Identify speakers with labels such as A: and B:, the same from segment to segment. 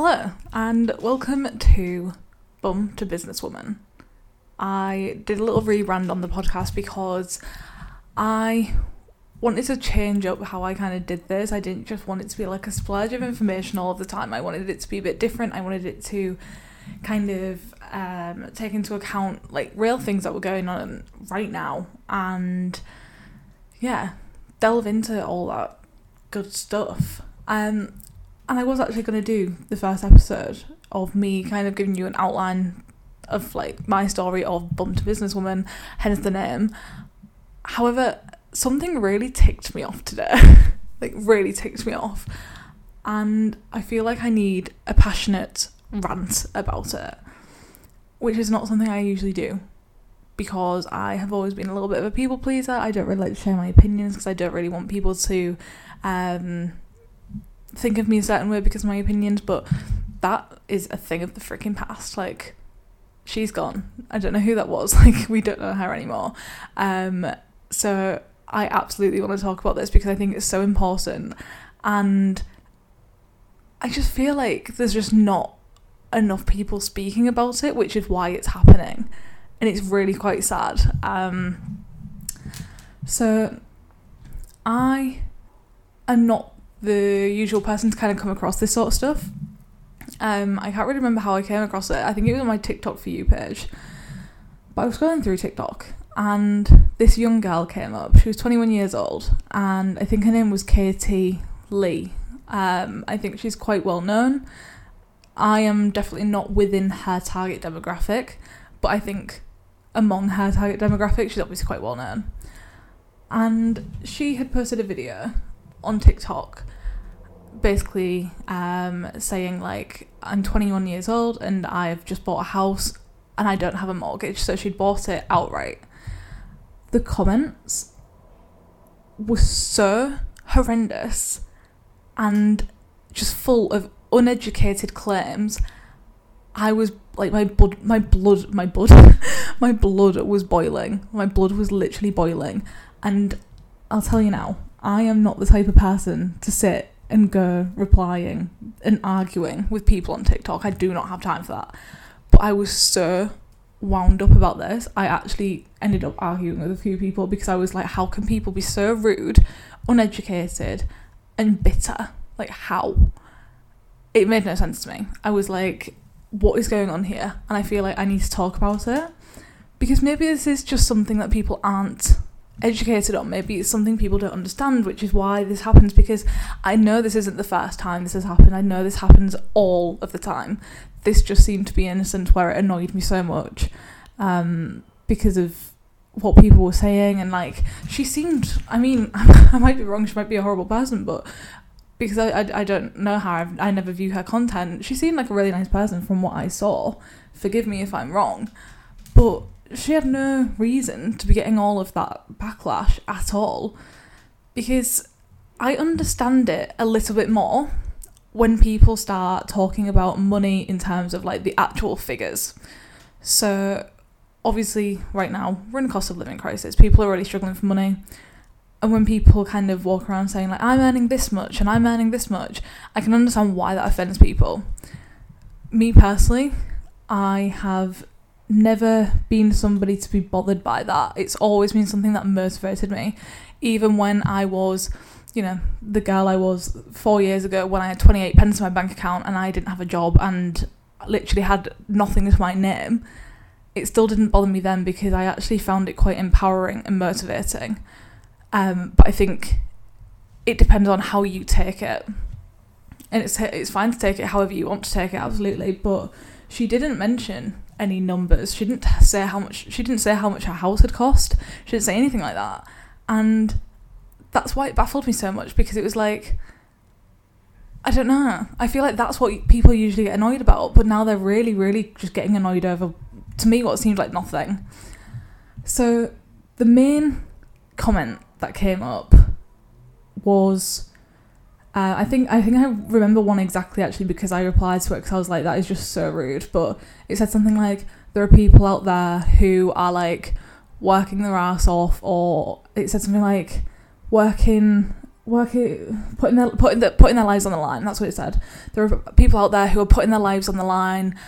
A: Hello, and welcome to Bum to Businesswoman. I did a little rebrand on the podcast because I wanted to change up how I kind of did this. I didn't just want it to be like a splurge of information all of the time. I wanted it to be a bit different. I wanted it to kind of um, take into account like real things that were going on right now and yeah, delve into all that good stuff. Um, and I was actually going to do the first episode of me kind of giving you an outline of like my story of bum to businesswoman, hence the name. However, something really ticked me off today. like really ticked me off. And I feel like I need a passionate rant about it, which is not something I usually do because I have always been a little bit of a people pleaser. I don't really like to share my opinions because I don't really want people to um, think of me a certain way because of my opinions, but that is a thing of the freaking past. Like, she's gone. I don't know who that was. Like, we don't know her anymore. Um, so I absolutely want to talk about this because I think it's so important. And I just feel like there's just not enough people speaking about it, which is why it's happening. And it's really quite sad. Um, so I am not the usual person to kind of come across this sort of stuff. Um, I can't really remember how I came across it. I think it was on my TikTok for you page. But I was going through TikTok and this young girl came up. She was 21 years old and I think her name was Katie Lee. Um, I think she's quite well known. I am definitely not within her target demographic, but I think among her target demographic, she's obviously quite well known. And she had posted a video on TikTok basically um, saying like I'm 21 years old and I've just bought a house and I don't have a mortgage, so she'd bought it outright. The comments were so horrendous and just full of uneducated claims. I was like my blood, my blood, my blood, my blood was boiling. My blood was literally boiling, and I'll tell you now, I am not the type of person to sit and go replying and arguing with people on TikTok. I do not have time for that. But I was so wound up about this. I actually ended up arguing with a few people because I was like, how can people be so rude, uneducated, and bitter? Like, how? It made no sense to me. I was like, what is going on here? And I feel like I need to talk about it because maybe this is just something that people aren't educated on. Maybe it's something people don't understand, which is why this happens. Because I know this isn't the first time this has happened. I know this happens all of the time. This just seemed to be innocent, where it annoyed me so much um, because of what people were saying. And like, she seemed. I mean, I might be wrong. She might be a horrible person, but because I, I, I don't know her, I've, I never view her content. She seemed like a really nice person from what I saw. Forgive me if I'm wrong, but she had no reason to be getting all of that backlash at all because I understand it a little bit more when people start talking about money in terms of like the actual figures. So, obviously, right now we're in a cost of living crisis, people are really struggling for money. And when people kind of walk around saying, like, I'm earning this much and I'm earning this much, I can understand why that offends people. Me personally, I have never been somebody to be bothered by that. It's always been something that motivated me. Even when I was, you know, the girl I was four years ago when I had 28 pence in my bank account and I didn't have a job and literally had nothing to my name, it still didn't bother me then because I actually found it quite empowering and motivating. Um, but I think it depends on how you take it. And it's it's fine to take it however you want to take it, absolutely. But she didn't mention any numbers. She didn't say how much. She didn't say how much her house had cost. She didn't say anything like that, and that's why it baffled me so much because it was like. I don't know. I feel like that's what people usually get annoyed about, but now they're really, really just getting annoyed over, to me, what seemed like nothing. So, the main comment that came up was uh, I think I think I remember one exactly actually because I replied to it because I was like that is just so rude. But it said something like there are people out there who are like working their ass off, or it said something like working working, putting their putting their, putting their lives on the line. That's what it said. There are people out there who are putting their lives on the line,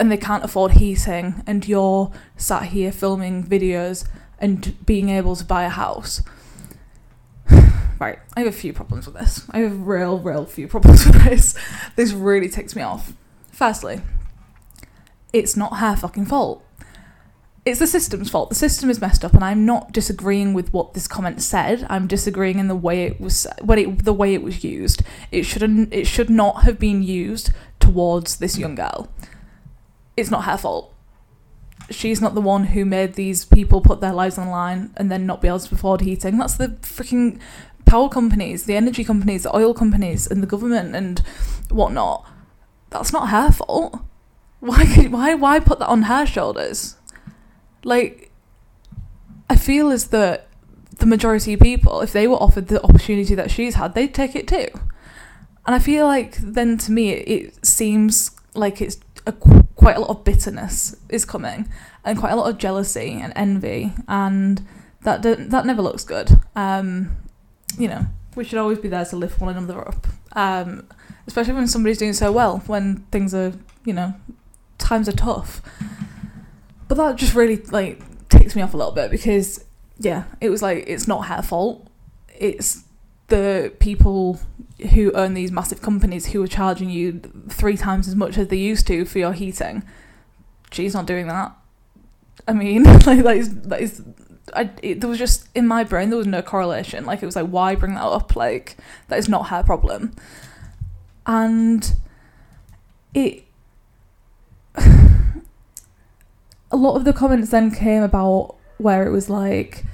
A: and they can't afford heating, and you're sat here filming videos and being able to buy a house. Right, I have a few problems with this. I have real, real few problems with this. This really ticks me off. Firstly, it's not her fucking fault it's the system's fault. The system is messed up, and I'm not disagreeing with what this comment said. I'm disagreeing in the way it was when it the way it was used. It shouldn't. It should not have been used towards this young girl. It's not her fault. She's not the one who made these people put their lives on the line and then not be able to afford heating. That's the freaking power companies, the energy companies, the oil companies, and the government and whatnot. That's not her fault. Why? Why? Why put that on her shoulders? Like, I feel as that the majority of people, if they were offered the opportunity that she's had, they'd take it too. And I feel like then to me, it, it seems like it's a, quite a lot of bitterness is coming, and quite a lot of jealousy and envy, and that that never looks good. Um, you know, we should always be there to lift one another up, um, especially when somebody's doing so well, when things are, you know, times are tough. But that just really like takes me off a little bit because yeah, it was like it's not her fault. It's the people who own these massive companies who are charging you three times as much as they used to for your heating. She's not doing that. I mean, like that is that is. I, it, there was just in my brain there was no correlation. Like it was like why bring that up? Like that is not her problem. And it a lot of the comments then came about where it was like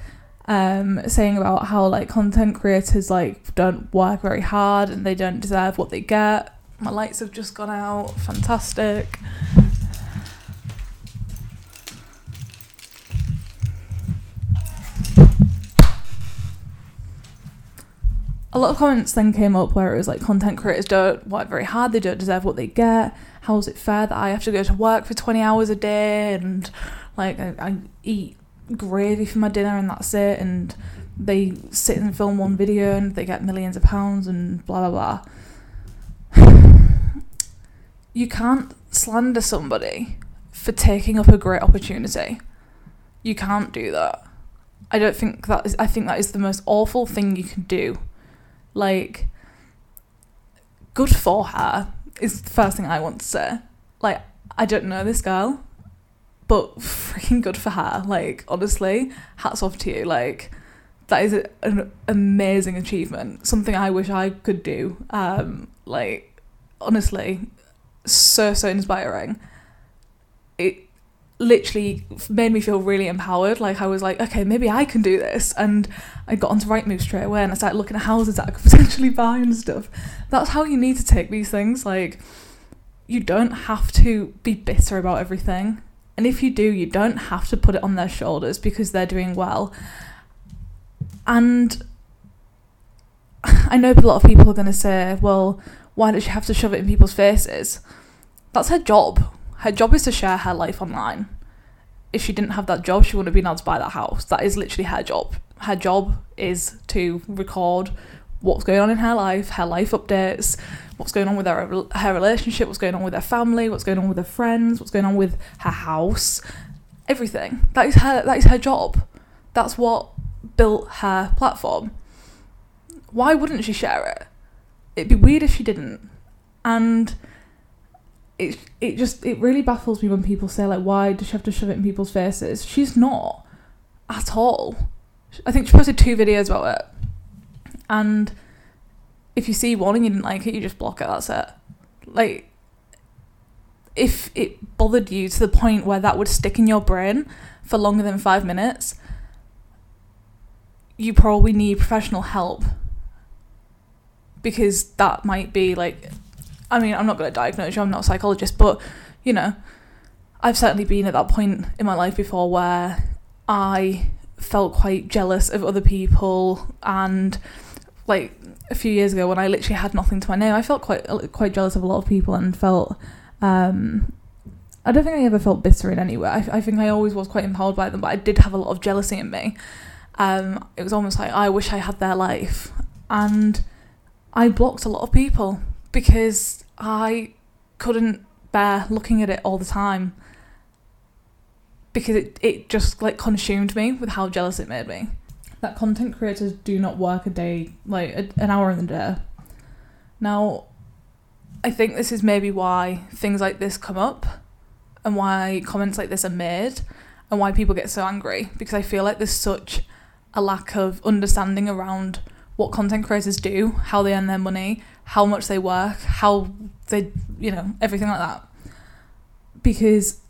A: um, saying about how like content creators like don't work very hard and they don't deserve what they get. My lights have just gone out. Fantastic. A lot of comments then came up where it was like content creators don't work very hard, they don't deserve what they get. How is it fair that I have to go to work for 20 hours a day and like I, I eat gravy for my dinner and that's it and they sit and film one video and they get millions of pounds and blah blah blah. You can't slander somebody for taking up a great opportunity. You can't do that. I don't think that is I think that is the most awful thing you can do like, good for her is the first thing I want to say. Like, I don't know this girl, but freaking good for her. Like, honestly, hats off to you. Like, that is a, an amazing achievement. Something I wish I could do. Um, like, honestly, so so inspiring. It literally made me feel really empowered. Like I was like, okay, maybe I can do this, and I got onto Rightmove straight away, and I started looking at houses that I could potentially buy and stuff. That's how you need to take these things. Like, you don't have to be bitter about everything, and if you do, you don't have to put it on their shoulders because they're doing well. And I know a lot of people are going to say, well, why does she have to shove it in people's faces? That's her job her job is to share her life online. If she didn't have that job, she wouldn't have been able to buy that house. That is literally her job. Her job is to record what's going on in her life, her life updates, what's going on with her her relationship, what's going on with her family, what's going on with her friends, what's going on with her house, everything. That is her that is her job. That's what built her platform. Why wouldn't she share it? It'd be weird if she didn't. And it it just it really baffles me when people say like why does she have to shove it in people's faces? She's not at all. I think she posted two videos about it. And if you see one and you didn't like it you just block it that's it. Like if it bothered you to the point where that would stick in your brain for longer than five minutes you probably need professional help. Because that might be like I mean, I'm not going to diagnose you, I'm not a psychologist, but, you know, I've certainly been at that point in my life before where I felt quite jealous of other people and like a few years ago when I literally had nothing to my name I felt quite quite jealous of a lot of people and felt um, I don't think I ever felt bitter in any way. I, I think I always was quite empowered by them but I did have a lot of jealousy in me. Um, it was almost like I wish I had their life and I blocked a lot of people because I couldn't bear looking at it all the time because it, it just like consumed me with how jealous it made me. That content creators do not work a day, like a, an hour in the day. Now, I think this is maybe why things like this come up and why comments like this are made and why people get so angry because I feel like there's such a lack of understanding around what content creators do, how they earn their money, how much they work, how they, you know, everything like that. Because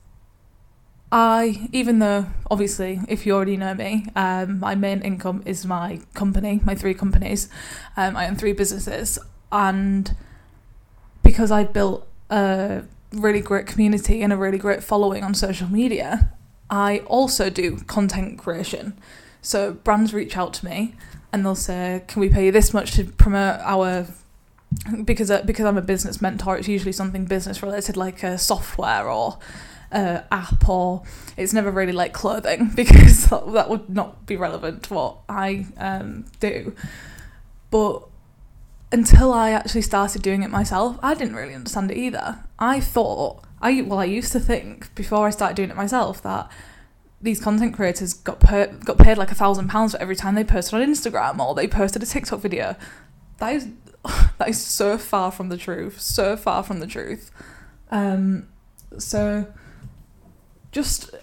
A: I, even though obviously, if you already know me, um, my main income is my company, my three companies. Um, I own three businesses, and because I built a really great community and a really great following on social media, I also do content creation. So brands reach out to me and they'll say, "Can we pay you this much to promote our?" Because uh, because I'm a business mentor, it's usually something business related, like a software or uh, app, or it's never really like clothing because that would not be relevant to what I um, do. But until I actually started doing it myself, I didn't really understand it either. I thought I well, I used to think before I started doing it myself that these content creators got per- got paid like a thousand pounds for every time they posted on Instagram or they posted a TikTok video. That is that is so far from the truth. So far from the truth. Um, so just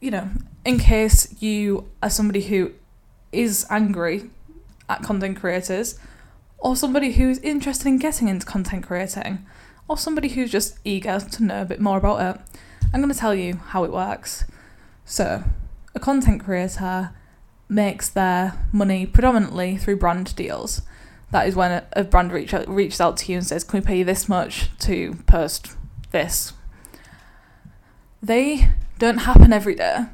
A: you know, in case you are somebody who is angry at content creators, or somebody who's interested in getting into content creating, or somebody who's just eager to know a bit more about it, I'm going to tell you how it works. So, a content creator makes their money predominantly through brand deals. That is when a, a brand reach reaches out to you and says, Can we pay you this much to post this? They don't happen every day.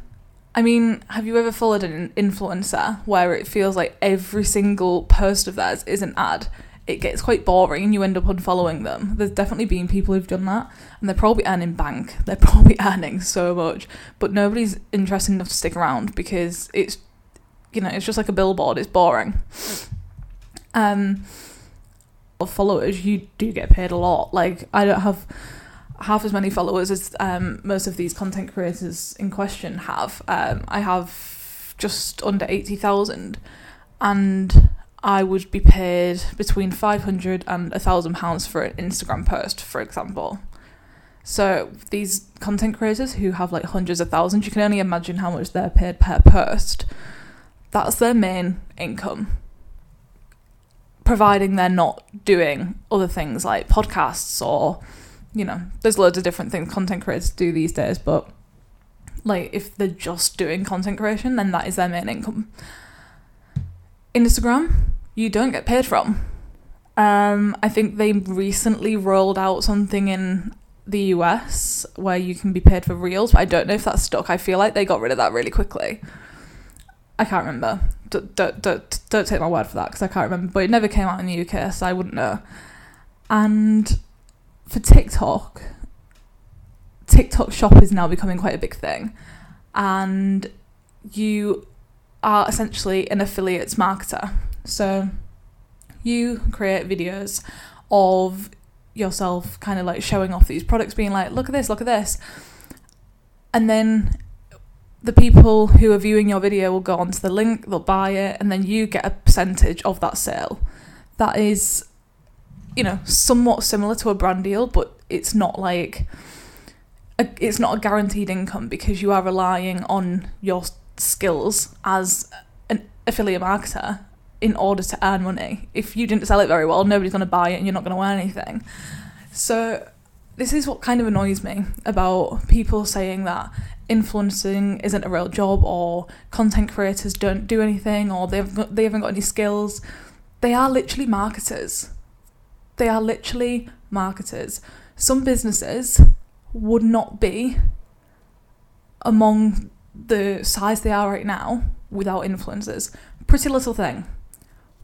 A: I mean, have you ever followed an influencer where it feels like every single post of theirs is an ad? it gets quite boring and you end up unfollowing them. There's definitely been people who've done that and they're probably earning bank. They're probably earning so much, but nobody's interested enough to stick around because it's you know, it's just like a billboard, it's boring. Um followers, you do get paid a lot. Like I don't have half as many followers as um, most of these content creators in question have. Um, I have just under 80,000 and I would be paid between 500 and a thousand pounds for an Instagram post, for example. So these content creators who have like hundreds of thousands, you can only imagine how much they're paid per post. That's their main income. Providing they're not doing other things like podcasts or, you know, there's loads of different things content creators do these days, but like if they're just doing content creation, then that is their main income. Instagram, you don't get paid from. Um, I think they recently rolled out something in the US where you can be paid for reels, but I don't know if that's stuck. I feel like they got rid of that really quickly. I can't remember. Don't, don't, don't, don't take my word for that because I can't remember. But it never came out in the UK, so I wouldn't know. And for TikTok, TikTok Shop is now becoming quite a big thing. And you are essentially an affiliates marketer. So you create videos of yourself kind of like showing off these products, being like, look at this, look at this. And then the people who are viewing your video will go onto the link, they'll buy it, and then you get a percentage of that sale. That is, you know, somewhat similar to a brand deal, but it's not like a, it's not a guaranteed income because you are relying on your skills as an affiliate marketer in order to earn money. If you didn't sell it very well, nobody's going to buy it and you're not going to earn anything. So, this is what kind of annoys me about people saying that influencing isn't a real job or content creators don't do anything or they've got, they haven't got any skills. They are literally marketers. They are literally marketers. Some businesses would not be among the size they are right now without influencers. PrettyLittleThing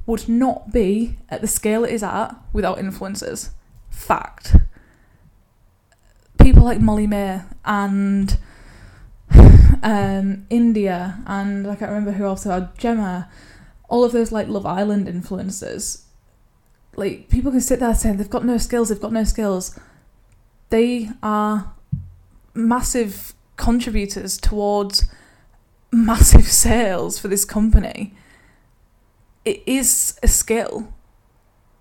A: would not be at the scale it is at without influencers. Fact. People like Molly-Mae and um, India and I can't remember who else had Gemma. all of those like Love Island influencers, like people can sit there saying they've got no skills, they've got no skills. They are massive contributors towards massive sales for this company. It is a skill.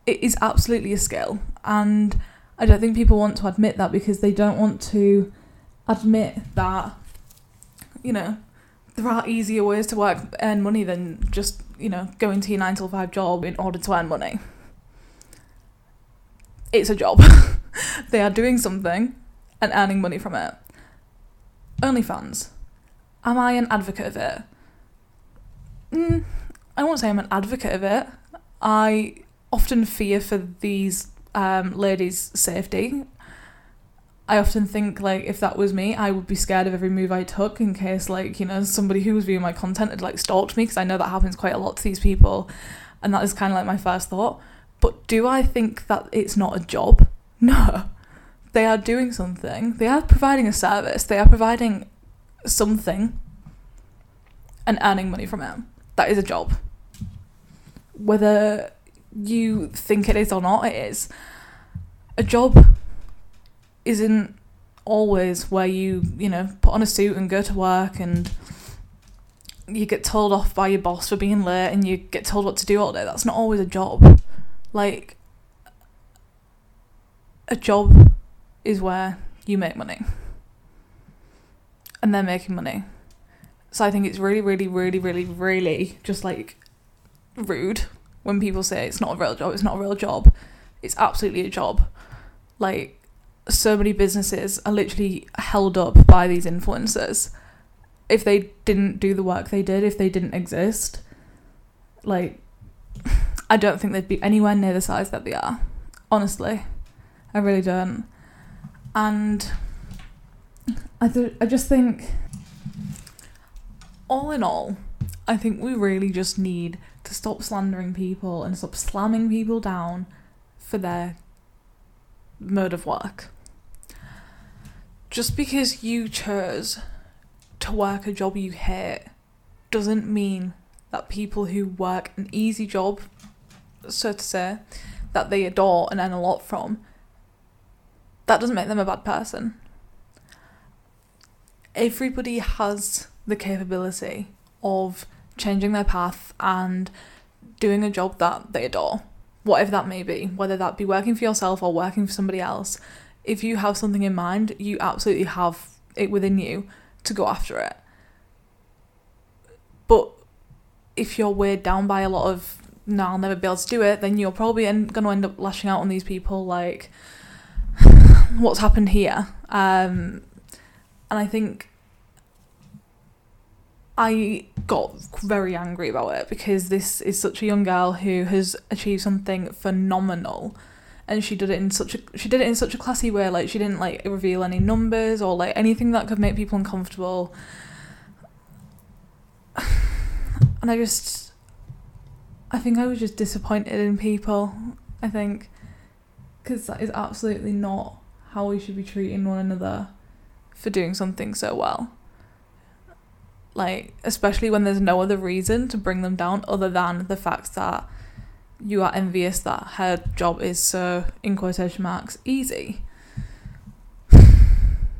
A: It is absolutely a skill. And I don't think people want to admit that because they don't want to admit that, you know, there are easier ways to work earn money than just, you know, going to your nine till five job in order to earn money. It's a job. they are doing something and earning money from it. OnlyFans. Am I an advocate of it? Mm, I won't say I'm an advocate of it. I often fear for these um, ladies' safety. I often think like if that was me, I would be scared of every move I took in case like you know somebody who was viewing my content had like stalked me because I know that happens quite a lot to these people, and that is kind of like my first thought. But do I think that it's not a job? No, they are doing something. They are providing a service. They are providing something and earning money from it. That is a job. Whether you think it is or not, it is. A job isn't always where you, you know, put on a suit and go to work and you get told off by your boss for being late and you get told what to do all day. That's not always a job. Like, a job is where you make money and they're making money. So I think it's really, really, really, really, really just like rude when people say it's not a real job, it's not a real job. It's absolutely a job. Like, so many businesses are literally held up by these influencers. If they didn't do the work they did, if they didn't exist, like, I don't think they'd be anywhere near the size that they are. Honestly. I really don't. And I th- I just think all in all, I think we really just need to stop slandering people and stop slamming people down for their mode of work. Just because you chose to work a job you hate doesn't mean that people who work an easy job, so to say, that they adore and earn a lot from, that doesn't make them a bad person everybody has the capability of changing their path and doing a job that they adore, whatever that may be, whether that be working for yourself or working for somebody else. If you have something in mind, you absolutely have it within you to go after it. But if you're weighed down by a lot of no, I'll never be able to do it, then you're probably going to end up lashing out on these people like, what's happened here? Um, and I think I got very angry about it because this is such a young girl who has achieved something phenomenal and she did it in such a she did it in such a classy way like she didn't like reveal any numbers or like anything that could make people uncomfortable and I just I think I was just disappointed in people I think because that is absolutely not how we should be treating one another for doing something so well. Like, especially when there's no other reason to bring them down other than the fact that you are envious that her job is so, in quotation marks, easy.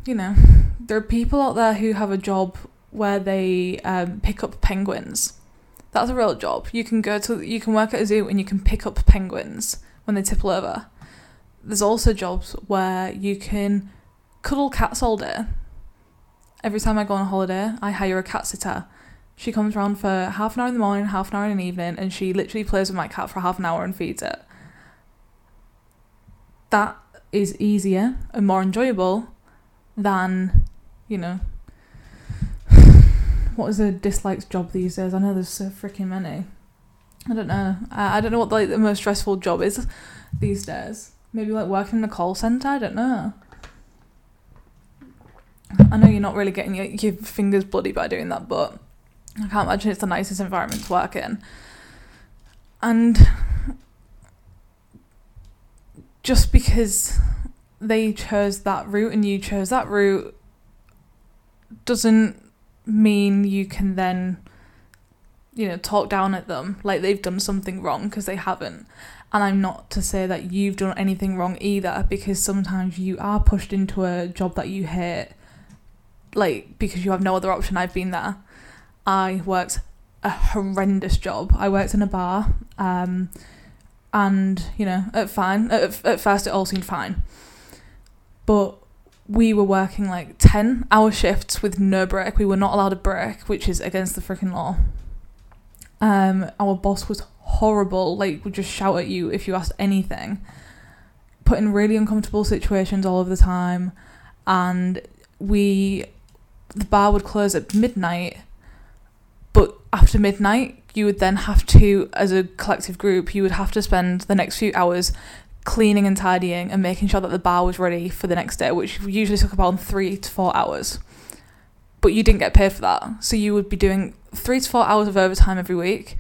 A: you know, there are people out there who have a job where they um, pick up penguins. That's a real job. You can go to, you can work at a zoo and you can pick up penguins when they tipple over. There's also jobs where you can cuddle cats all day. Every time I go on holiday, I hire a cat sitter. She comes around for half an hour in the morning, half an hour in the evening, and she literally plays with my cat for half an hour and feeds it. That is easier and more enjoyable than, you know, what is a disliked job these days? I know there's so freaking many. I don't know. I, I don't know what like the most stressful job is these days. Maybe like working in a call center. I don't know. I know you're not really getting your, your fingers bloody by doing that, but I can't imagine it's the nicest environment to work in. And just because they chose that route and you chose that route doesn't mean you can then you know, talk down at them like they've done something wrong because they haven't. And I'm not to say that you've done anything wrong either because sometimes you are pushed into a job that you hate like because you have no other option. I've been there. I worked a horrendous job. I worked in a bar, um, and you know, at fine. At, at first, it all seemed fine, but we were working like ten hour shifts with no break. We were not allowed a break, which is against the freaking law. Um, our boss was horrible. Like, would just shout at you if you asked anything. Put in really uncomfortable situations all of the time, and we the bar would close at midnight, after midnight, you would then have to, as a collective group, you would have to spend the next few hours cleaning and tidying and making sure that the bar was ready for the next day, which usually took about three to four hours. But you didn't get paid for that. So you would be doing three to four hours of overtime every week.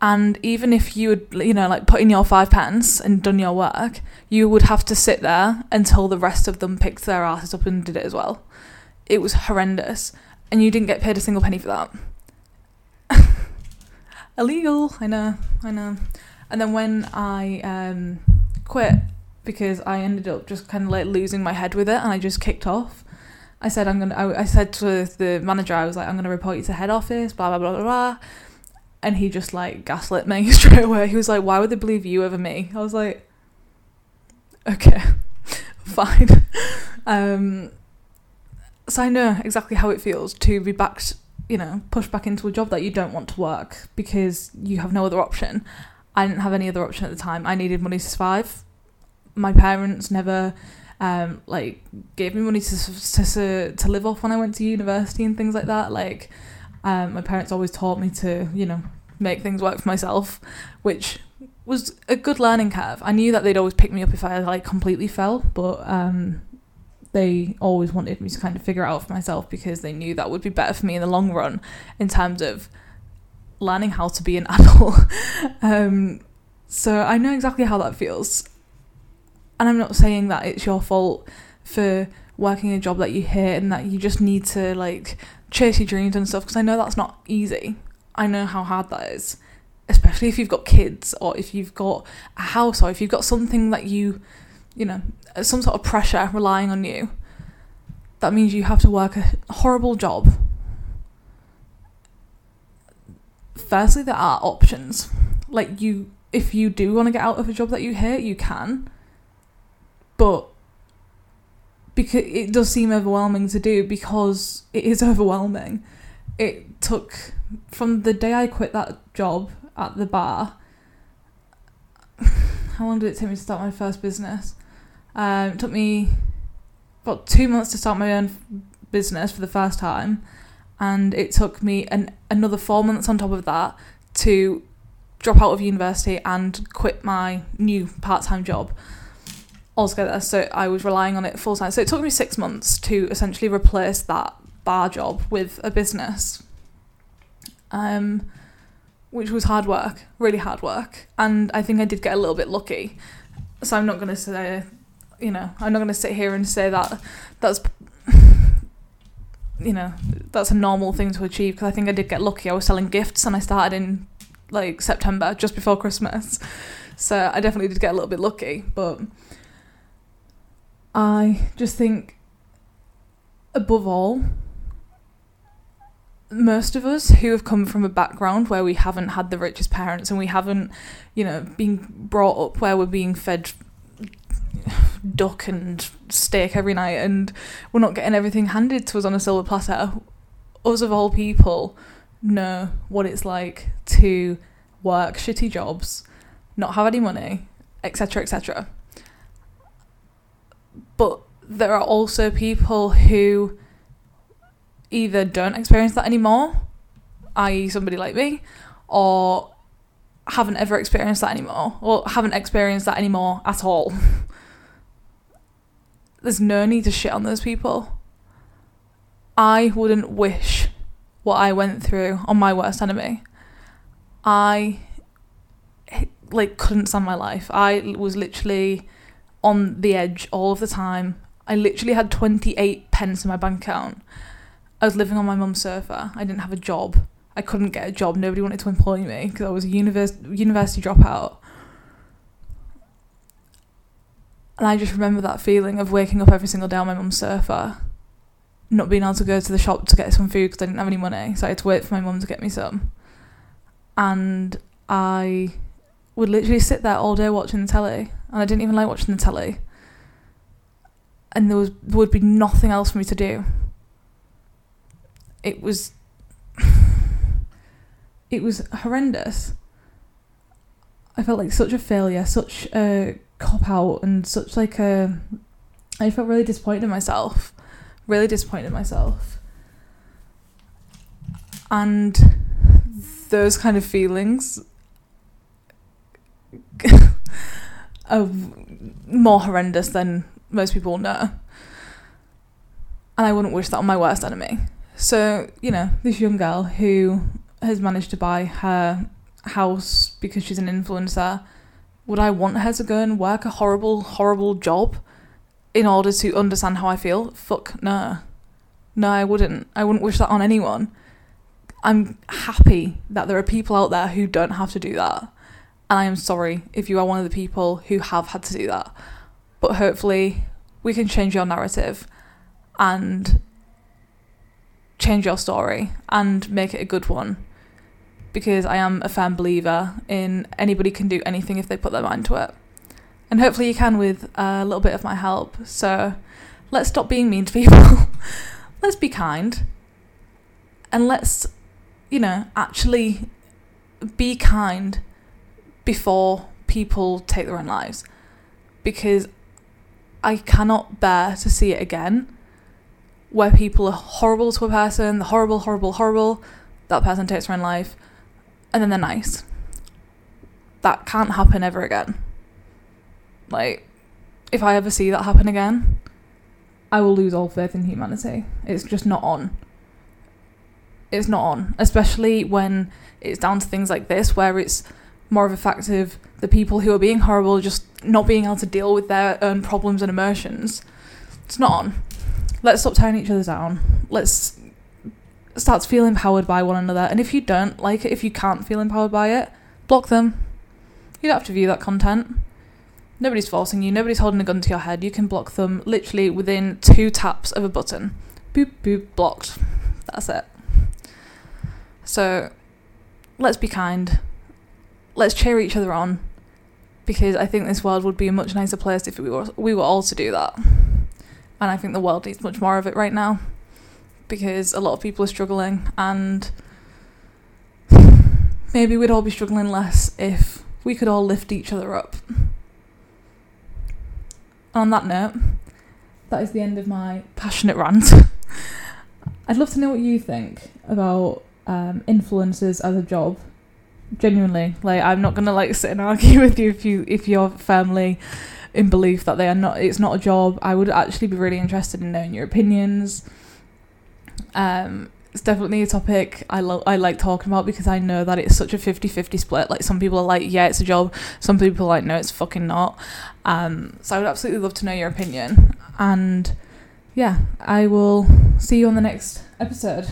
A: And even if you would, you know, like put in your five pence and done your work, you would have to sit there until the rest of them picked their asses up and did it as well. It was horrendous. And you didn't get paid a single penny for that. Illegal, I know, I know. And then when I um, quit, because I ended up just kind of like losing my head with it and I just kicked off. I said I'm gonna. I, I said to the manager, I was like, I'm gonna report you to head office, blah blah blah blah blah. And he just like gaslit me straight away. He was like, Why would they believe you over me? I was like, Okay, fine. Um, so I know exactly how it feels to be backed, you know, pushed back into a job that you don't want to work because you have no other option. I didn't have any other option at the time. I needed money to survive. My parents never um, like gave me money to, to to live off when I went to university and things like that. Like um, my parents always taught me to, you know, make things work for myself, which was a good learning curve. I knew that they'd always pick me up if I like completely fell, but um, they always wanted me to kind of figure out for myself because they knew that would be better for me in the long run in terms of learning how to be an adult. um, so I know exactly how that feels. And I'm not saying that it's your fault for working a job that you hate and that you just need to like chase your dreams and stuff because I know that's not easy. I know how hard that is, especially if you've got kids or if you've got a house or if you've got something that you, you know, some sort of pressure relying on you. That means you have to work a horrible job. Firstly, there are options. Like you if you do want to get out of a job that you hate, you can. But because it does seem overwhelming to do because it is overwhelming. It took from the day I quit that job at the bar. How long did it take me to start my first business? Um, it took me about two months to start my own business for the first time, and it took me an, another four months on top of that to drop out of university and quit my new part time job altogether. So I was relying on it full time. So it took me six months to essentially replace that bar job with a business, um, which was hard work, really hard work. And I think I did get a little bit lucky. So I'm not going to say, you know, I'm not going to sit here and say that that's. You know, that's a normal thing to achieve because I think I did get lucky. I was selling gifts and I started in like September, just before Christmas. So I definitely did get a little bit lucky, but I just think above all, most of us who have come from a background where we haven't had the richest parents and we haven't, you know, been brought up where we're being fed duck and steak every night and we're not getting everything handed to us on a silver platter. Us of all people know what it's like to work shitty jobs, not have any money, etc., etc. But there are also people who either don't experience that anymore, i.e., somebody like me, or haven't ever experienced that anymore, or haven't experienced that anymore at all. There's no need to shit on those people. I wouldn't wish what I went through on my worst enemy. I like couldn't stand my life. I was literally on the edge all of the time. I literally had 28 pence in my bank account. I was living on my mum's sofa. I didn't have a job. I couldn't get a job. Nobody wanted to employ me because I was a univers- university dropout. And I just remember that feeling of waking up every single day on my mum's sofa, not being able to go to the shop to get some food because I didn't have any money. So I had to wait for my mum to get me some. And I would literally sit there all day watching the telly. And I didn't even like watching the telly. And there was there would be nothing else for me to do. It was it was horrendous. I felt like such a failure, such a cop out, and such like a. I felt really disappointed in myself, really disappointed in myself, and those kind of feelings are more horrendous than most people know. And I wouldn't wish that on my worst enemy. So, you know, this young girl who has managed to buy her house because she's an influencer, would I want her to go and work a horrible, horrible job in order to understand how I feel? Fuck no. No, I wouldn't. I wouldn't wish that on anyone. I'm happy that there are people out there who don't have to do that. And I am sorry if you are one of the people who have had to do that. But hopefully, we can change your narrative and change your story and make it a good one. Because I am a firm believer in anybody can do anything if they put their mind to it. And hopefully, you can with a little bit of my help. So, let's stop being mean to people. let's be kind. And let's, you know, actually be kind before people take their own lives. Because I cannot bear to see it again where people are horrible to a person, horrible, horrible, horrible, that person takes their own life, and then they're nice. That can't happen ever again. Like, if I ever see that happen again, I will lose all faith in humanity. It's just not on. It's not on. Especially when it's down to things like this, where it's more of a fact of the people who are being horrible just not being able to deal with their own problems and emotions. It's not on. Let's stop tearing each other down. Let's start to feel empowered by one another. And if you don't like it, if you can't feel empowered by it, block them. You don't have to view that content. Nobody's forcing you, nobody's holding a gun to your head. You can block them literally within two taps of a button. Boop, boop, blocked. That's it. So let's be kind. Let's cheer each other on because I think this world would be a much nicer place if we were, we were all to do that. And I think the world needs much more of it right now because a lot of people are struggling and maybe we'd all be struggling less if we could all lift each other up. on that note, that is the end of my passionate rant. I'd love to know what you think about um, influencers as a job. Genuinely, like I'm not gonna like sit and argue with you if you if you're firmly in belief that they are not. It's not a job. I would actually be really interested in knowing your opinions. Um, it's definitely a topic I love I like talking about because I know that it's such a 50-50 split. Like some people are like, yeah, it's a job. Some people are like, no, it's fucking not. Um, so I would absolutely love to know your opinion. And yeah, I will see you on the next episode.